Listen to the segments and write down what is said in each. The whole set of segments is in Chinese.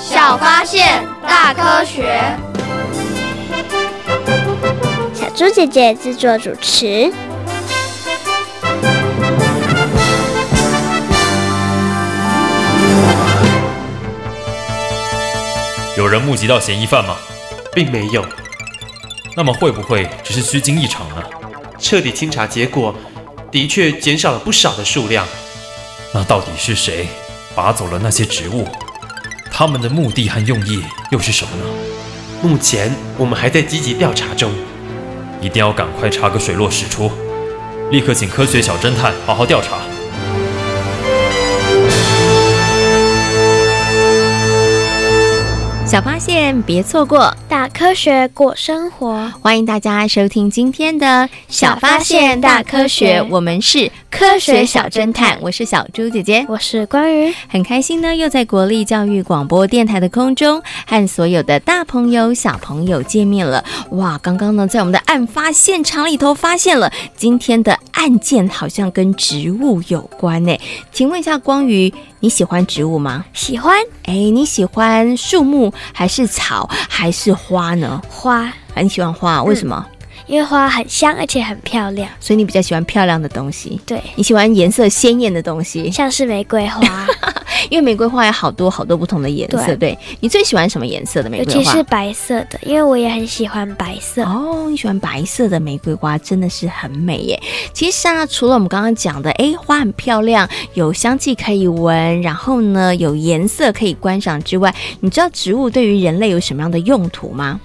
小发现，大科学。小猪姐姐制作主持。有人目击到嫌疑犯吗？并没有。那么会不会只是虚惊一场呢？彻底清查结果，的确减少了不少的数量。那到底是谁拔走了那些植物？他们的目的和用意又是什么呢？目前我们还在积极调查中，一定要赶快查个水落石出，立刻请科学小侦探好好调查。小发现，别错过；大科学过生活。欢迎大家收听今天的《小发现大科学》，我们是科学小侦探，我是小猪姐姐，我是关于很开心呢，又在国立教育广播电台的空中和所有的大朋友、小朋友见面了。哇，刚刚呢，在我们的案发现场里头发现了今天的案件，好像跟植物有关呢。请问一下，光宇，你喜欢植物吗？喜欢。哎，你喜欢树木？还是草还是花呢？花，很喜欢花，为什么？嗯，因为花很香，而且很漂亮，所以你比较喜欢漂亮的东西。对，你喜欢颜色鲜艳的东西，像是玫瑰花，因为玫瑰花有好多好多不同的颜色。对，对，你最喜欢什么颜色的玫瑰花？尤其是白色的，因为我也很喜欢白色。哦，你喜欢白色的玫瑰花，真的是很美耶。其实啊，除了我们刚刚讲的，哎，花很漂亮，有香气可以闻，然后呢，有颜色可以观赏之外，你知道植物对于人类有什么样的用途吗？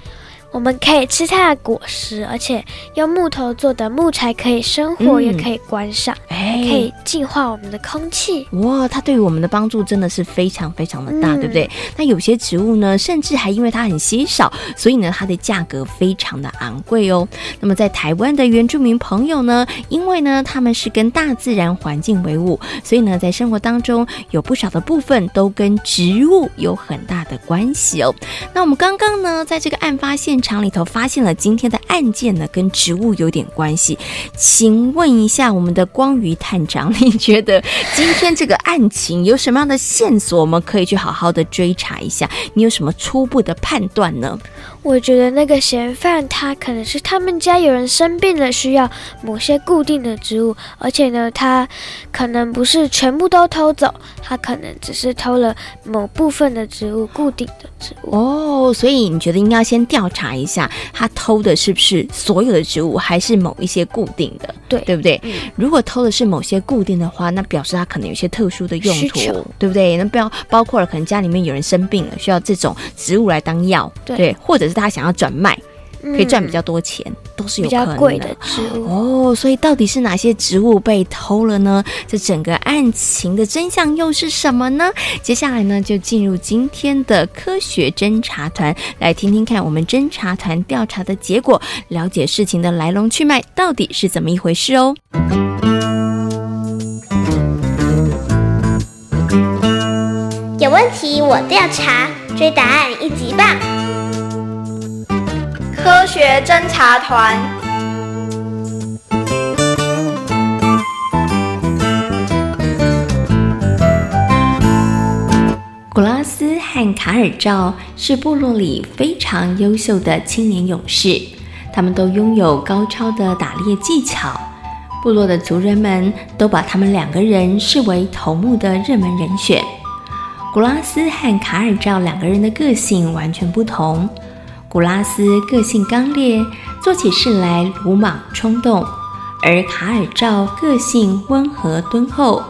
我们可以吃它的果实，而且用木头做的木材可以生火，嗯、也可以观赏，还可以净化我们的空气。哇，它对于我们的帮助真的是非常非常的大，嗯、对不对？那有些植物呢，甚至还因为它很稀少，所以呢，它的价格非常的昂贵哦。那么在台湾的原住民朋友呢，因为呢，他们是跟大自然环境为伍，所以呢，在生活当中有不少的部分都跟植物有很大的关系哦。那我们刚刚呢，在这个案发现厂里头发现了今天的案件呢，跟植物有点关系。请问一下，我们的光宇探长，你觉得今天这个案情有什么样的线索，我们可以去好好的追查一下？你有什么初步的判断呢？我觉得那个嫌犯他可能是他们家有人生病了，需要某些固定的植物，而且呢，他可能不是全部都偷走，他可能只是偷了某部分的植物，固定的植物。哦，所以你觉得应该要先调查一下，他偷的是不是所有的植物，还是某一些固定的？对，对不对？嗯。如果偷的是某些固定的话，那表示他可能有些特殊的用途，对不对？那不要包括了，可能家里面有人生病了，需要这种植物来当药，对，对，或者是。他想要转卖，可以赚比较多钱，嗯、都是有可能的。比较贵的植物哦，所以到底是哪些植物被偷了呢？这整个案情的真相又是什么呢？接下来呢，就进入今天的科学侦查团，来听听看我们侦查团调查的结果，了解事情的来龙去脉到底是怎么一回事哦。有问题我调查，追答案一级棒。科学侦察团，古拉斯和卡尔赵是部落里非常优秀的青年勇士，他们都拥有高超的打猎技巧，部落的族人们都把他们两个人视为头目的热门人选。古拉斯和卡尔赵两个人的个性完全不同。古拉斯个性刚烈，做起事来鲁莽冲动；而卡尔赵个性温和敦厚，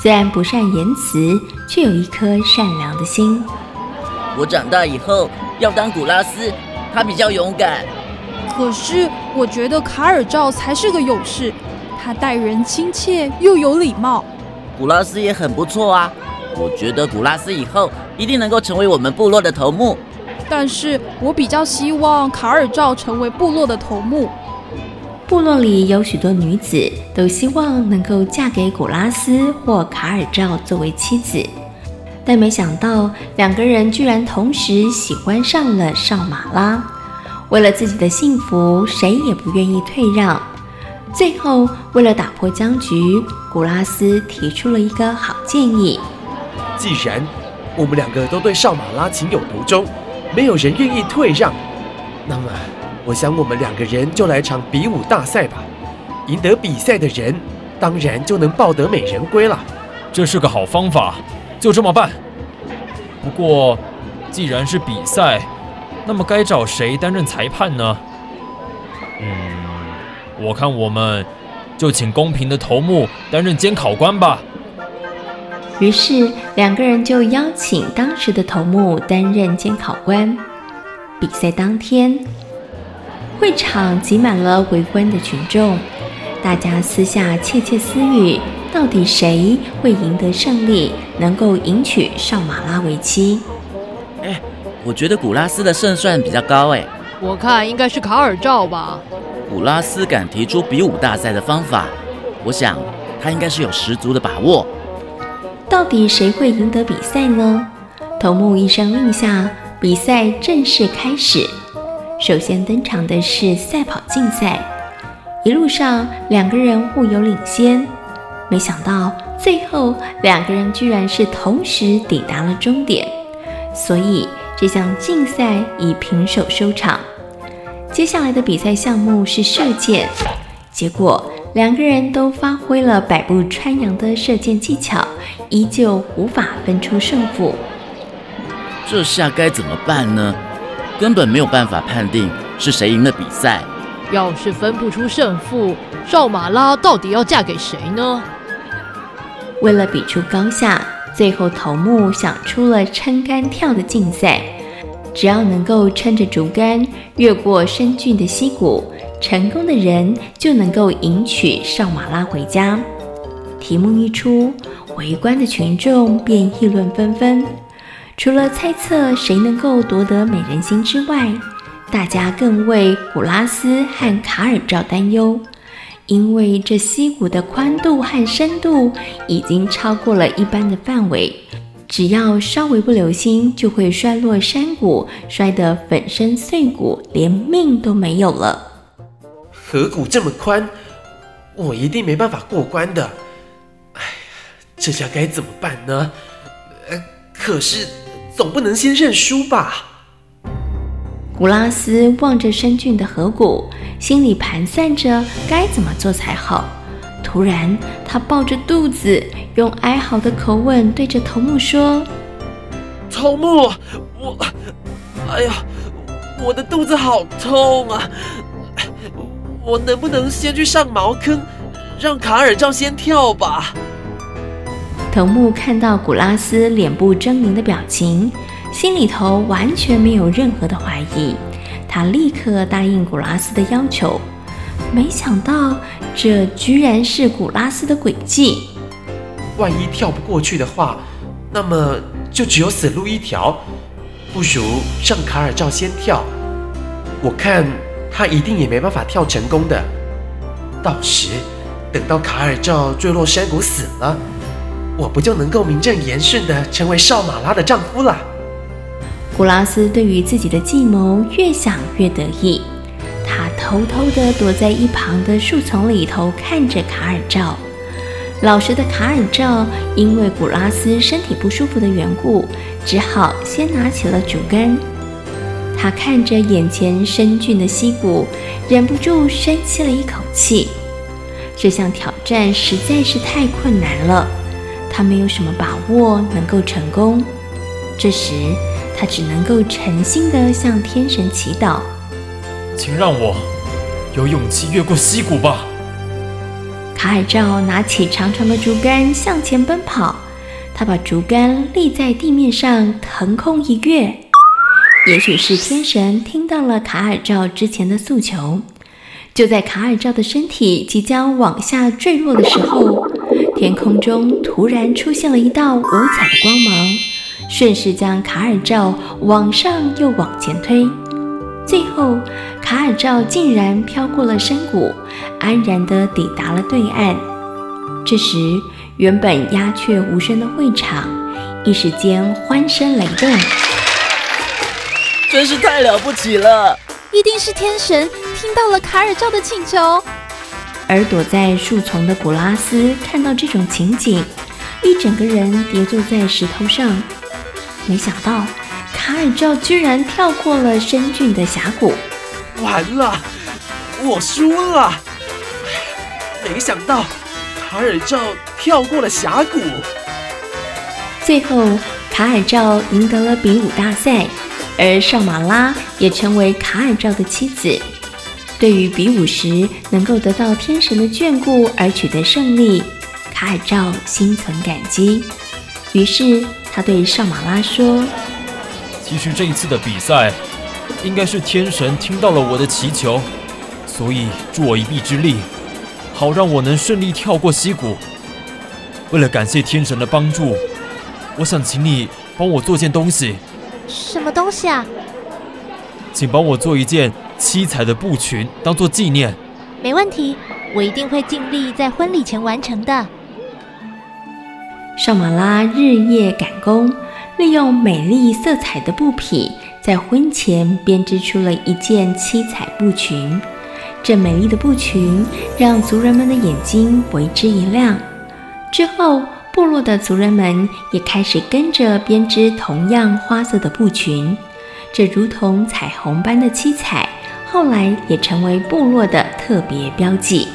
虽然不善言辞，却有一颗善良的心。我长大以后要当古拉斯，他比较勇敢。可是我觉得卡尔赵才是个勇士，他待人亲切又有礼貌。古拉斯也很不错啊，我觉得古拉斯以后一定能够成为我们部落的头目。但是我比较希望卡尔照成为部落的头目。部落里有许多女子都希望能够嫁给古拉斯或卡尔照作为妻子，但没想到两个人居然同时喜欢上了少马拉。为了自己的幸福，谁也不愿意退让。最后，为了打破僵局，古拉斯提出了一个好建议：既然我们两个都对少马拉情有独钟，没有人愿意退让，那么。我想，我们两个人就来场比武大赛吧。赢得比赛的人，当然就能抱得美人归了。这是个好方法，就这么办。不过，既然是比赛，那么该找谁担任裁判呢？嗯，我看我们就请公平的头目担任监考官吧。于是，两个人就邀请当时的头目担任监考官。比赛当天。会场挤满了围观的群众，大家私下窃窃私语，到底谁会赢得胜利，能够迎娶少马拉为妻？哎，我觉得古拉斯的胜算比较高哎。我看应该是卡尔赵吧。古拉斯敢提出比武大赛的方法，我想他应该是有十足的把握。到底谁会赢得比赛呢？头目一声令下，比赛正式开始。首先登场的是赛跑竞赛，一路上两个人互有领先，没想到最后两个人居然是同时抵达了终点，所以这项竞赛以平手收场。接下来的比赛项目是射箭，结果两个人都发挥了百步穿杨的射箭技巧，依旧无法分出胜负。这下该怎么办呢？根本没有办法判定是谁赢了比赛。要是分不出胜负，少马拉到底要嫁给谁呢？为了比出高下，最后头目想出了撑杆跳的竞赛。只要能够撑着竹竿越过深峻的溪谷，成功的人就能够迎娶少马拉回家。题目一出，围观的群众便议论纷纷。除了猜测谁能够夺得美人心之外，大家更为古拉斯和卡尔赵担忧，因为这溪谷的宽度和深度已经超过了一般的范围，只要稍微不留心，就会摔落山谷，摔得粉身碎骨，连命都没有了。河谷这么宽，我一定没办法过关的。哎呀，这下该怎么办呢？呃，可是。总不能先认输吧？古拉斯望着深峻的河谷，心里盘算着该怎么做才好。突然，他抱着肚子，用哀嚎的口吻对着头目说：“头目，我……哎呀，我的肚子好痛啊！我能不能先去上茅坑，让卡尔照先跳吧？”藤木看到古拉斯脸部狰狞的表情，心里头完全没有任何的怀疑，他立刻答应古拉斯的要求。没想到，这居然是古拉斯的诡计。万一跳不过去的话，那么就只有死路一条。不如让卡尔照先跳，我看他一定也没办法跳成功的。到时等到卡尔赵坠落山谷死了。我不就能够名正言顺的成为少马拉的丈夫了？古拉斯对于自己的计谋越想越得意，他偷偷的躲在一旁的树丛里头看着卡尔赵。老实的卡尔赵因为古拉斯身体不舒服的缘故，只好先拿起了竹竿。他看着眼前深峻的溪谷，忍不住深吸了一口气。这项挑战实在是太困难了。他没有什么把握能够成功，这时他只能够诚心地向天神祈祷，请让我有勇气越过溪谷吧。卡尔照拿起长长的竹竿向前奔跑，他把竹竿立在地面上腾空一跃。也许是天神听到了卡尔赵之前的诉求，就在卡尔赵的身体即将往下坠落的时候。天空中突然出现了一道五彩的光芒，顺势将卡尔照往上又往前推，最后卡尔照竟然飘过了山谷，安然地抵达了对岸。这时，原本鸦雀无声的会场，一时间欢声雷动。真是太了不起了！一定是天神听到了卡尔照的请求。而躲在树丛的古拉斯看到这种情景，一整个人跌坐在石头上。没想到卡尔照居然跳过了深峻的峡谷，完了，我输了！没想到卡尔照跳过了峡谷。最后，卡尔照赢得了比武大赛，而少马拉也成为卡尔照的妻子。对于比武时能够得到天神的眷顾而取得胜利，卡尔照心存感激。于是。他对少马拉说：“其实这一次的比赛，应该是天神听到了我的祈求，所以助我一臂之力，好让我能顺利跳过溪谷。为了感谢天神的帮助，我想请你帮我做件东西。什么东西啊？请帮我做一件七彩的布裙，当做纪念。没问题，我一定会尽力在婚礼前完成的。”上马拉日夜赶工，利用美丽色彩的布匹，在婚前编织出了一件七彩布裙。这美丽的布裙让族人们的眼睛为之一亮。之后，部落的族人们也开始跟着编织同样花色的布裙。这如同彩虹般的七彩，后来也成为部落的特别标记。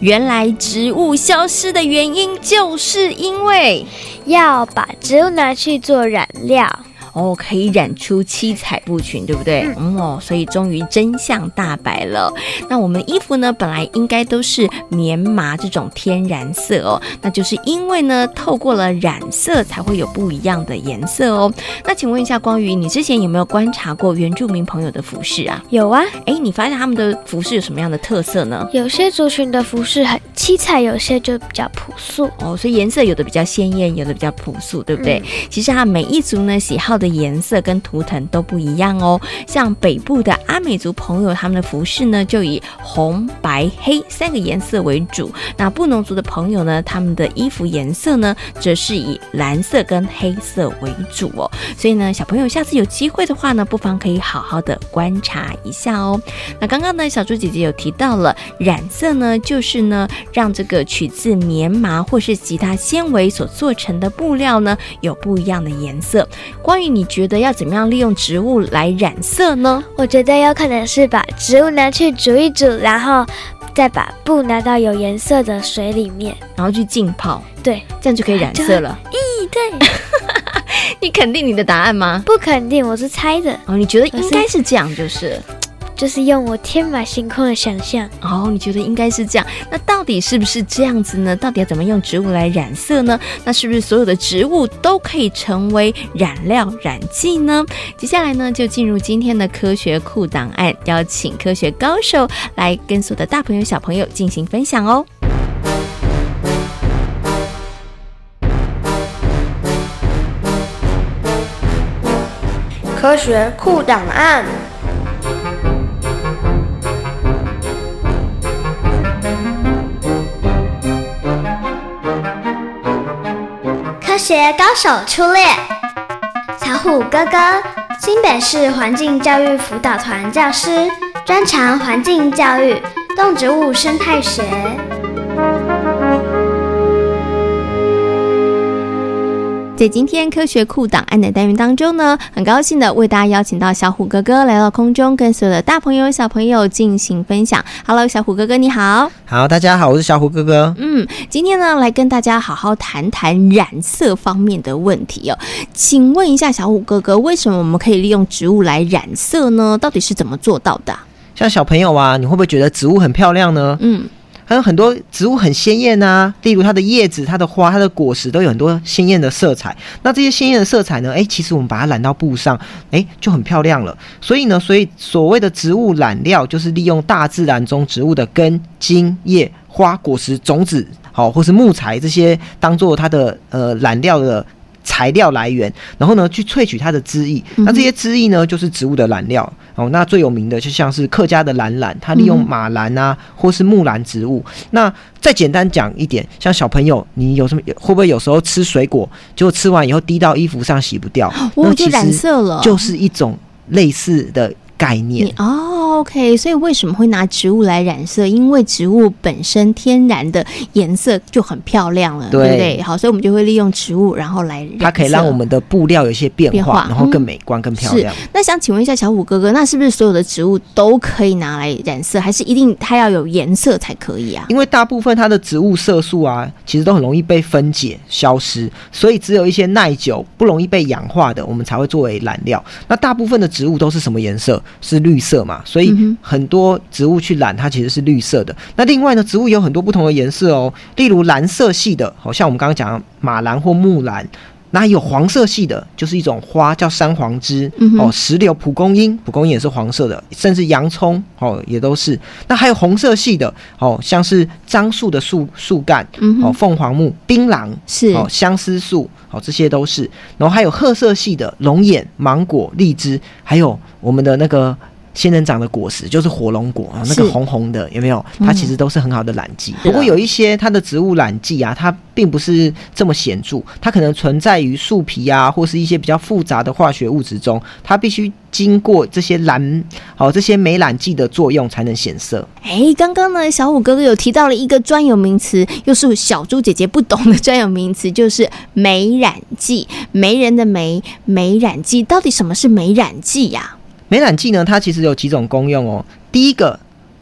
原来植物消失的原因，就是因为要把植物拿去做染料。哦，可以染出七彩布裙，对不对？嗯，嗯哦，所以终于真相大白了。那我们衣服呢，本来应该都是棉麻这种天然色哦，那就是因为呢，透过了染色才会有不一样的颜色哦。那请问一下光宇，你之前有没有观察过原住民朋友的服饰啊？有啊。哎，你发现他们的服饰有什么样的特色呢？有些族群的服饰很七彩，有些就比较朴素哦。所以颜色有的比较鲜艳，有的比较朴素，对不对？嗯、其实哈，每一族呢喜好的颜色跟图腾都不一样哦。像北部的阿美族朋友，他们的服饰呢就以红、白、黑三个颜色为主。那布农族的朋友呢，他们的衣服颜色呢则是以蓝色跟黑色为主哦。所以呢，小朋友下次有机会的话呢，不妨可以好好的观察一下哦。那刚刚呢，小猪姐姐有提到了染色呢，就是呢让这个取自棉麻或是其他纤维所做成的布料呢有不一样的颜色。关于你觉得要怎么样利用植物来染色呢？我觉得有可能是把植物拿去煮一煮，然后再把布拿到有颜色的水里面，然后去浸泡。对，这样就可以染色了。咦，对。你肯定你的答案吗？不肯定，我是猜的。哦，你觉得应该是这样，就是。就是用我天马行空的想象哦，你觉得应该是这样？那到底是不是这样子呢？到底要怎么用植物来染色呢？那是不是所有的植物都可以成为染料染剂呢？接下来呢，就进入今天的科学酷档案，邀请科学高手来跟所有的大朋友小朋友进行分享哦。科学酷档案。学高手出列，小虎哥哥，新北市环境教育辅导团教师，专长环境教育、动植物生态学。在今天科学酷档案的单元当中呢，很高兴的为大家邀请到小虎哥哥来到空中，跟所有的大朋友小朋友进行分享。Hello，小虎哥哥你好。好，大家好，我是小虎哥哥。嗯，今天呢来跟大家好好谈谈染色方面的问题哦。请问一下小虎哥哥，为什么我们可以利用植物来染色呢？到底是怎么做到的？像小朋友啊，你会不会觉得植物很漂亮呢？嗯。还有很多植物很鲜艳啊，例如它的叶子、它的花、它的果实都有很多鲜艳的色彩。那这些鲜艳的色彩呢，诶，其实我们把它染到布上，诶，就很漂亮了。所以呢，所以所谓的植物染料，就是利用大自然中植物的根、茎、叶、花、果实、种子，好，或是木材这些，当做它的呃染料的。材料来源，然后呢，去萃取它的汁液。那这些汁液呢，就是植物的染料。哦，那最有名的就像是客家的蓝兰，它利用马兰啊，或是木兰植物。那再简单讲一点，像小朋友，你有什么会不会有时候吃水果，结果吃完以后滴到衣服上洗不掉，我就染色了，就是一种类似的概念哦。OK，所以为什么会拿植物来染色？因为植物本身天然的颜色就很漂亮了，对，对不对？好，所以我们就会利用植物，然后来染色。它可以让我们的布料有一些变化，变化然后更美观、嗯、更漂亮。那想请问一下小虎哥哥，那是不是所有的植物都可以拿来染色，还是一定它要有颜色才可以啊？因为大部分它的植物色素啊，其实都很容易被分解消失，所以只有一些耐久、不容易被氧化的，我们才会作为染料。那大部分的植物都是什么颜色？是绿色嘛？所以很多植物去染，它其实是绿色的。那另外呢，植物有很多不同的颜色哦，例如蓝色系的，好像我们刚刚讲马兰或木兰。那有黄色系的，就是一种花叫山黄枝、嗯、哦，石榴、蒲公英，蒲公英也是黄色的，甚至洋葱哦也都是。那还有红色系的哦，像是樟树的树树干、嗯，哦，凤凰木、槟榔是哦，相思树哦，这些都是。然后还有褐色系的龙眼、芒果、荔枝，还有我们的那个。仙人掌的果实就是火龙果啊，那个红红的有没有？它其实都是很好的染剂。不过有一些它的植物染剂啊，它并不是这么显著，它可能存在于树皮啊，或是一些比较复杂的化学物质中，它必须经过这些染好这些媒染剂的作用才能显色。哎，刚刚呢，小虎哥哥有提到了一个专有名词，又是小猪姐姐不懂的专有名词，就是媒染剂。媒人的媒，媒染剂，到底什么是媒染剂呀？媒染剂呢，它其实有几种功用哦。第一个，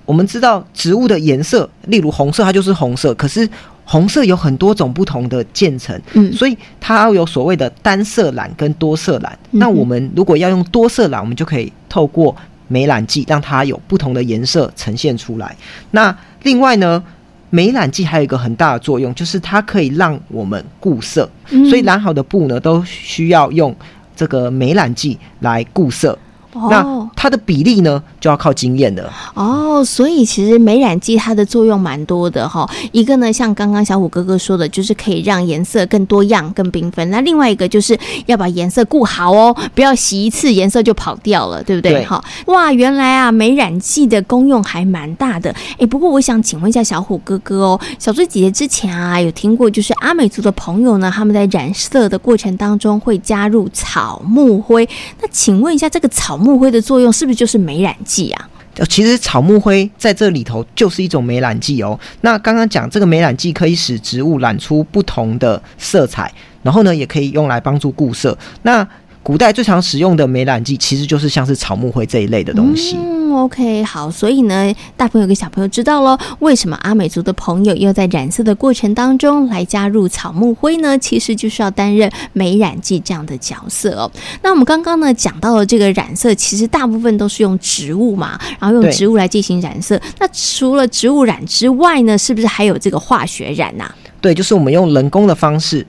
我们知道植物的颜色，例如红色，它就是红色。可是红色有很多种不同的渐层，嗯，所以它要有所谓的单色染跟多色染。嗯。那我们如果要用多色染，我们就可以透过美染剂让它有不同的颜色呈现出来。那另外呢，美染剂还有一个很大的作用，就是它可以让我们固色。嗯。所以染好的布呢，都需要用这个美染剂来固色。那它的比例呢，就要靠经验的哦。所以其实美染剂它的作用蛮多的哈。一个呢，像刚刚小虎哥哥说的，就是可以让颜色更多样、更缤纷。那另外一个就是要把颜色顾好哦，不要洗一次颜色就跑掉了，对不对？好哇，原来啊，媒染剂的功用还蛮大的。哎，不过我想请问一下小虎哥哥哦，小猪姐姐之前啊有听过，就是阿美族的朋友呢，他们在染色的过程当中会加入草木灰。那请问一下，这个草木灰的作用是不是就是美染剂啊？其实草木灰在这里头就是一种美染剂哦。那刚刚讲这个美染剂可以使植物染出不同的色彩，然后呢，也可以用来帮助固色。那古代最常使用的美染剂其实就是像是草木灰这一类的东西。嗯，OK，好，所以呢，大朋友跟小朋友知道喽，为什么阿美族的朋友要在染色的过程当中来加入草木灰呢？其实就是要担任美染剂这样的角色哦。那我们刚刚呢讲到了这个染色，其实大部分都是用植物嘛，然后用植物来进行染色。那除了植物染之外呢，是不是还有这个化学染呐、啊？对，就是我们用人工的方式。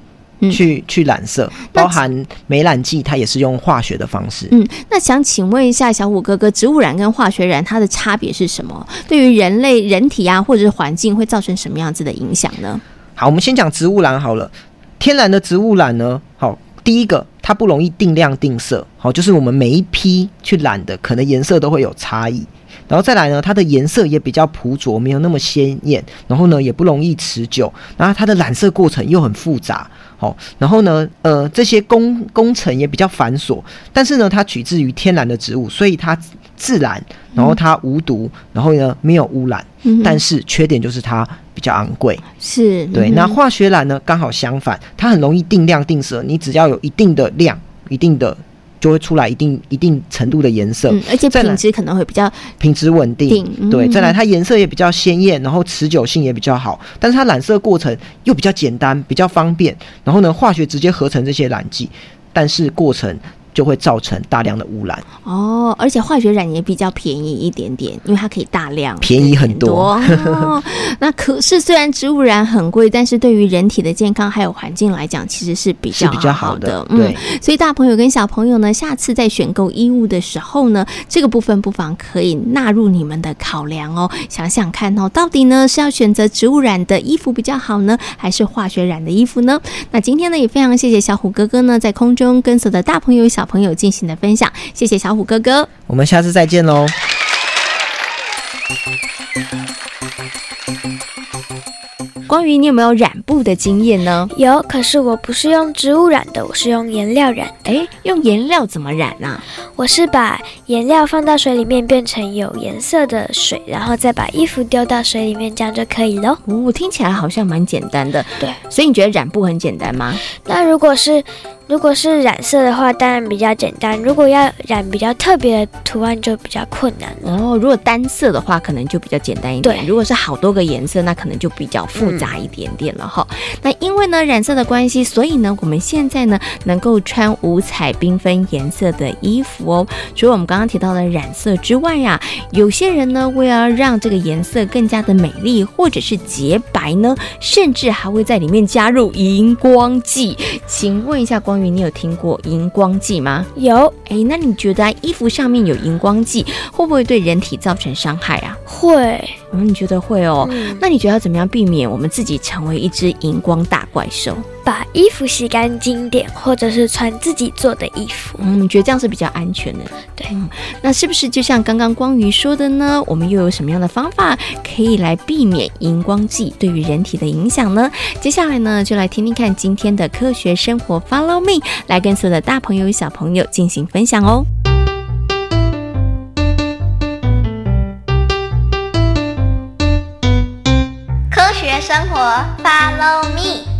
去、嗯、去染色，包含美染剂，它也是用化学的方式。嗯，那想请问一下小虎哥哥，植物染跟化学染它的差别是什么？对于人类人体啊，或者是环境，会造成什么样子的影响呢？好，我们先讲植物染好了。天然的植物染呢，好，第一个它不容易定量定色，好，就是我们每一批去染的，可能颜色都会有差异。然后再来呢，它的颜色也比较朴拙，没有那么鲜艳，然后呢也不容易持久，然后它的染色过程又很复杂。好，然后呢，呃，这些工工程也比较繁琐，但是呢，它取自于天然的植物，所以它自然，然后它无毒，然后呢没有污染，嗯、但是缺点就是它比较昂贵。是对、嗯，那化学染呢刚好相反，它很容易定量定色，你只要有一定的量，一定的。就会出来一定一定程度的颜色，嗯、而且品质可能会比较品质稳定。对，再来它颜色也比较鲜艳，然后持久性也比较好。但是它染色过程又比较简单，比较方便。然后呢，化学直接合成这些染剂，但是过程就会造成大量的污染。哦，而且化学染也比较便宜一点点，因为它可以大量，便宜很多。哦、那可是虽然植物染很贵，但是对于人体的健康还有环境来讲，其实是比较。比较好的，嗯、对。所以大朋友跟小朋友呢，下次在选购衣物的时候呢，这个部分不妨可以纳入你们的考量哦。想想看哦，到底呢是要选择植物染的衣服比较好呢，还是化学染的衣服呢？那今天呢也非常谢谢小虎哥哥呢在空中跟所有的大朋友小朋友进行的分享，谢谢小虎哥哥，我们下次再见喽。关于，你有没有染布的经验呢？有，可是我不是用植物染的，我是用颜料染的。诶，用颜料怎么染呢？我是把颜料放到水里面，变成有颜色的水，然后再把衣服丢到水里面，这样就可以了。哦，听起来好像蛮简单的。对，所以你觉得染布很简单吗？那如果是如果是染色的话，当然比较简单。如果要染比较特别的图案，就比较困难哦。如果单色的话，可能就比较简单一点。对，如果是好多个颜色，那可能就比较复杂一点点了哈、嗯。那因为呢染色的关系，所以呢我们现在呢能够穿五彩缤纷颜色的衣服哦。除了我们刚刚提到的染色之外呀、啊，有些人呢为了让这个颜色更加的美丽，或者是洁白呢，甚至还会在里面加入荧光剂。请问一下光。你有听过荧光剂吗？有。哎，那你觉得衣服上面有荧光剂会不会对人体造成伤害啊？会。嗯，你觉得会哦？嗯。那你觉得要怎么样避免我们自己成为一只荧光大怪兽？把衣服洗干净点，或者是穿自己做的衣服。嗯，你觉得这样是比较安全的？对。嗯，那是不是就像刚刚光宇说的呢？我们又有什么样的方法可以来避免荧光剂对于人体的影响呢？接下来呢，就来听听看今天的科学生活，Follow me，来跟所有的大朋友、小朋友进行分享哦。科学生活，Follow me。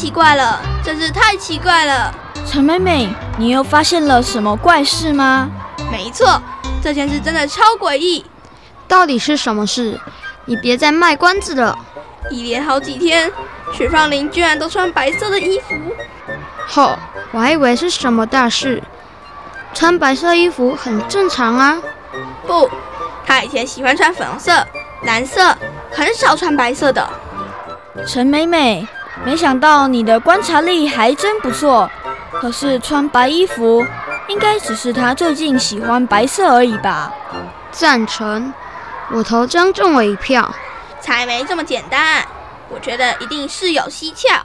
奇怪了，真是太奇怪了！陈美美，你又发现了什么怪事吗？没错，这件事真的超诡异。到底是什么事？你别再卖关子了。一连好几天，雪芳玲居然都穿白色的衣服。吼，我还以为是什么大事。穿白色衣服很正常啊。不，她以前喜欢穿粉红色、蓝色，很少穿白色的。陈美美。没想到你的观察力还真不错，可是穿白衣服应该只是他最近喜欢白色而已吧？赞成，我投张中了一票。才没这么简单，我觉得一定事有蹊跷。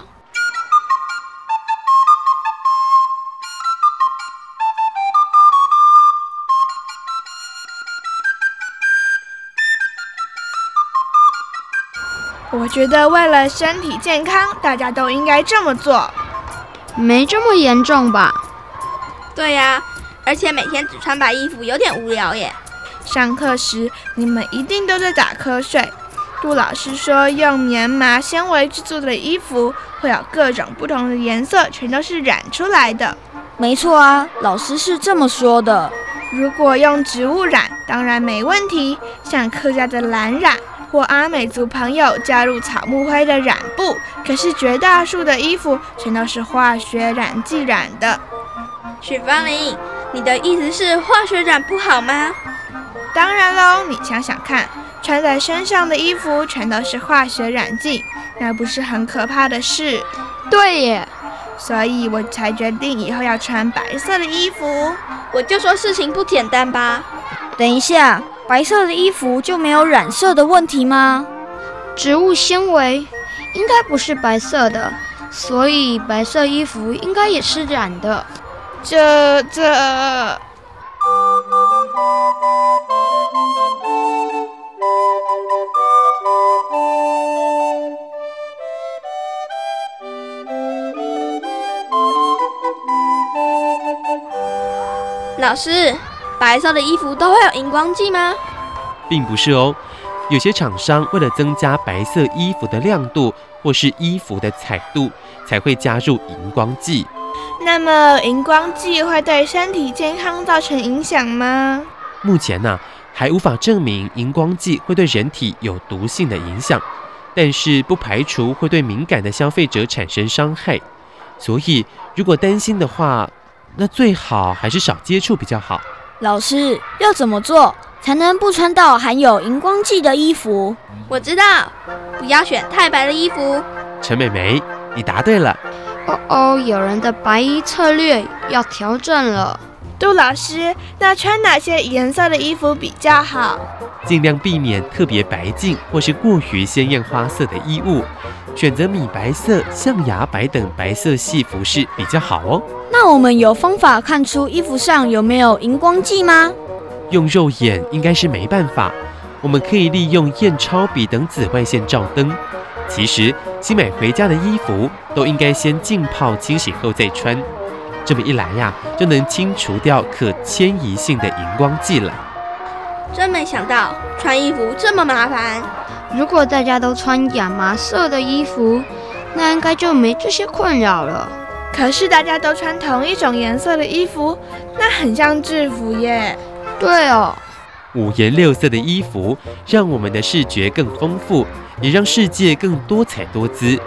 我觉得为了身体健康，大家都应该这么做。没这么严重吧？对呀，而且每天只穿白衣服有点无聊耶。上课时你们一定都在打瞌睡。杜老师说，用棉麻纤维制作的衣服会有各种不同的颜色，全都是染出来的。没错啊，老师是这么说的。如果用植物染，当然没问题，像客家的蓝染。或阿美族朋友加入草木灰的染布，可是绝大多数的衣服全都是化学染剂染的。许芳玲，你的意思是化学染不好吗？当然喽，你想想看，穿在身上的衣服全都是化学染剂，那不是很可怕的事？对耶，所以我才决定以后要穿白色的衣服。我就说事情不简单吧。等一下。白色的衣服就没有染色的问题吗？植物纤维应该不是白色的，所以白色衣服应该也是染的。这这。老师。白色的衣服都会有荧光剂吗？并不是哦，有些厂商为了增加白色衣服的亮度或是衣服的彩度，才会加入荧光剂。那么荧光剂会对身体健康造成影响吗？目前呢、啊、还无法证明荧光剂会对人体有毒性的影响，但是不排除会对敏感的消费者产生伤害。所以如果担心的话，那最好还是少接触比较好。老师要怎么做才能不穿到含有荧光剂的衣服？我知道，不要选太白的衣服。陈美眉，你答对了。哦哦，有人的白衣策略要调整了。杜老师，那穿哪些颜色的衣服比较好？尽量避免特别白净或是过于鲜艳花色的衣物，选择米白色、象牙白等白色系服饰比较好哦。那我们有方法看出衣服上有没有荧光剂吗？用肉眼应该是没办法，我们可以利用验钞笔等紫外线照灯。其实新买回家的衣服都应该先浸泡清洗后再穿，这么一来呀，就能清除掉可迁移性的荧光剂了。真没想到穿衣服这么麻烦。如果大家都穿亚麻色的衣服，那应该就没这些困扰了。可是大家都穿同一种颜色的衣服，那很像制服耶。对哦，五颜六色的衣服让我们的视觉更丰富，也让世界更多彩多姿。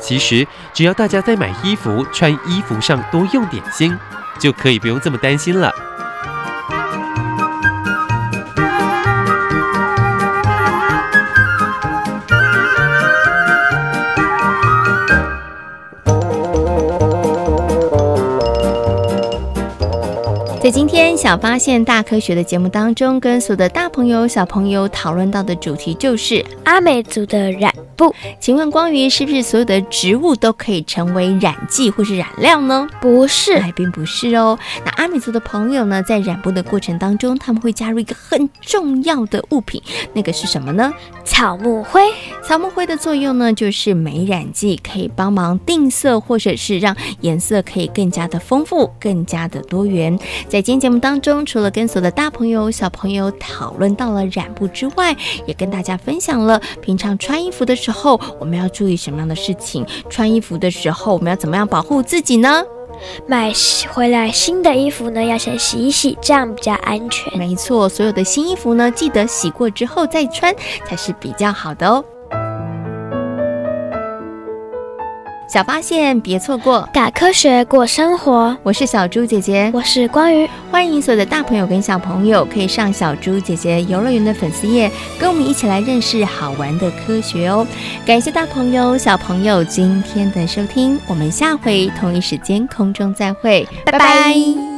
其实只要大家在买衣服、穿衣服上多用点心，就可以不用这么担心了。今天小发现大科学的节目当中，跟所有的大朋友小朋友讨论到的主题就是阿美族的染布。请问光鱼，是不是所有的植物都可以成为染剂或是染料呢？不是，还并不是哦。那阿美族的朋友呢，在染布的过程当中，他们会加入一个很重要的物品，那个是什么呢？草木灰。草木灰的作用呢，就是美染剂，可以帮忙定色，或者是让颜色可以更加的丰富，更加的多元。在今天节目当中，除了跟所有的大朋友、小朋友讨论到了染布之外，也跟大家分享了平常穿衣服的时候我们要注意什么样的事情。穿衣服的时候，我们要怎么样保护自己呢？买回来新的衣服呢，要先洗一洗，这样比较安全。没错，所有的新衣服呢，记得洗过之后再穿才是比较好的哦。小发现，别错过，打科学过生活。我是小猪姐姐，我是光鱼。欢迎所有的大朋友跟小朋友，可以上小猪姐姐游乐园的粉丝页，跟我们一起来认识好玩的科学哦。感谢大朋友、小朋友今天的收听，我们下回同一时间空中再会，拜拜。拜拜。